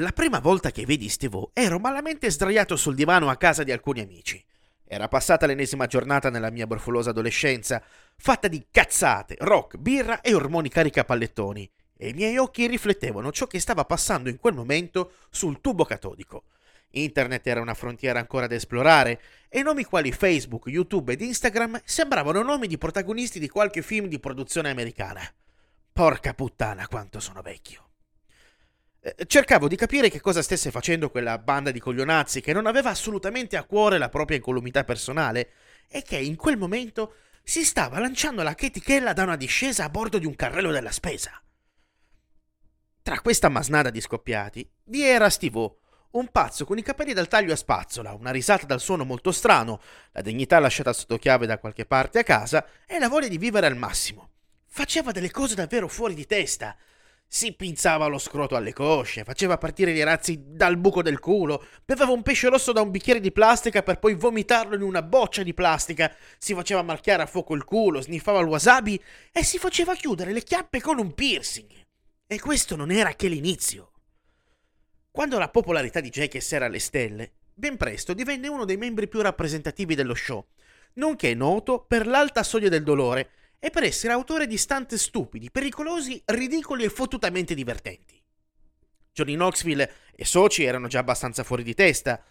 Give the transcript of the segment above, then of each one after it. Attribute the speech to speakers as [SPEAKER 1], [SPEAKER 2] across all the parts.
[SPEAKER 1] La prima volta che vedi Steve ero malamente sdraiato sul divano a casa di alcuni amici. Era passata l'ennesima giornata nella mia borfulosa adolescenza, fatta di cazzate, rock, birra e ormoni caricapallettoni, e i miei occhi riflettevano ciò che stava passando in quel momento sul tubo catodico. Internet era una frontiera ancora da esplorare e nomi quali Facebook, YouTube ed Instagram sembravano nomi di protagonisti di qualche film di produzione americana. Porca puttana quanto sono vecchio. Eh, cercavo di capire che cosa stesse facendo quella banda di coglionazzi che non aveva assolutamente a cuore la propria incolumità personale e che in quel momento si stava lanciando la chetichella da una discesa a bordo di un carrello della spesa. Tra questa masnada di scoppiati vi era Steve un pazzo con i capelli dal taglio a spazzola, una risata dal suono molto strano, la dignità lasciata sotto chiave da qualche parte a casa e la voglia di vivere al massimo. Faceva delle cose davvero fuori di testa, si pinzava lo scroto alle cosce, faceva partire i razzi dal buco del culo, beveva un pesce rosso da un bicchiere di plastica per poi vomitarlo in una boccia di plastica, si faceva marchiare a fuoco il culo, sniffava il wasabi e si faceva chiudere le chiappe con un piercing. E questo non era che l'inizio. Quando la popolarità di Jackass era alle stelle, ben presto divenne uno dei membri più rappresentativi dello show, nonché noto per l'alta soglia del dolore e per essere autore di stunt stupidi, pericolosi, ridicoli e fottutamente divertenti. Johnny Knoxville e soci erano già abbastanza fuori di testa,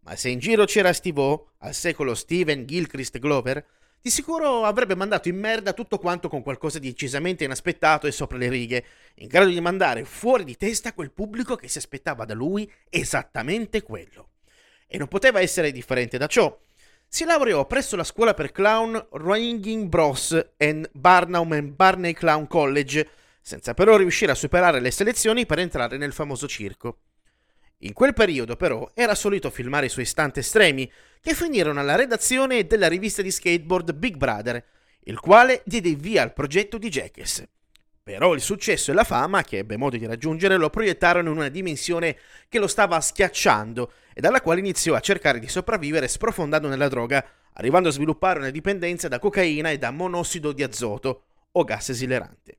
[SPEAKER 1] ma se in giro c'era Steve-O, al secolo Steven Gilchrist Glover, di sicuro avrebbe mandato in merda tutto quanto con qualcosa di decisamente inaspettato e sopra le righe, in grado di mandare fuori di testa quel pubblico che si aspettava da lui esattamente quello. E non poteva essere differente da ciò, si laureò presso la scuola per clown Ringing Bros and Barnum and Barney Clown College, senza però riuscire a superare le selezioni per entrare nel famoso circo. In quel periodo, però, era solito filmare i suoi stunt estremi, che finirono alla redazione della rivista di skateboard Big Brother, il quale diede via al progetto di Jackass. Però il successo e la fama che ebbe modo di raggiungere lo proiettarono in una dimensione che lo stava schiacciando e dalla quale iniziò a cercare di sopravvivere sprofondando nella droga, arrivando a sviluppare una dipendenza da cocaina e da monossido di azoto o gas esilerante.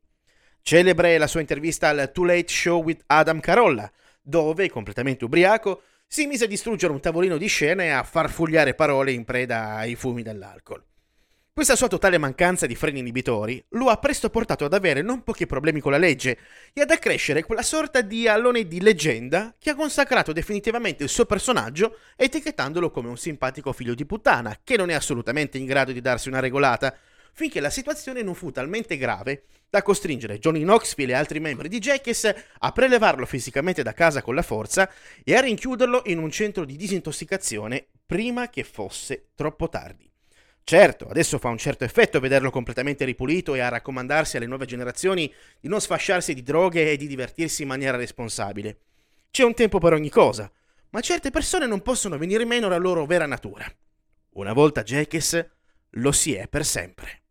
[SPEAKER 1] Celebre è la sua intervista al Too Late Show with Adam Carolla, dove, completamente ubriaco, si mise a distruggere un tavolino di scena e a farfugliare parole in preda ai fumi dell'alcol. Questa sua totale mancanza di freni inibitori lo ha presto portato ad avere non pochi problemi con la legge e ad accrescere quella sorta di allone di leggenda che ha consacrato definitivamente il suo personaggio etichettandolo come un simpatico figlio di puttana che non è assolutamente in grado di darsi una regolata, finché la situazione non fu talmente grave da costringere Johnny Knoxville e altri membri di Jackass a prelevarlo fisicamente da casa con la forza e a rinchiuderlo in un centro di disintossicazione prima che fosse troppo tardi. Certo, adesso fa un certo effetto vederlo completamente ripulito e a raccomandarsi alle nuove generazioni di non sfasciarsi di droghe e di divertirsi in maniera responsabile. C'è un tempo per ogni cosa, ma certe persone non possono venire meno alla loro vera natura. Una volta Jackass lo si è per sempre.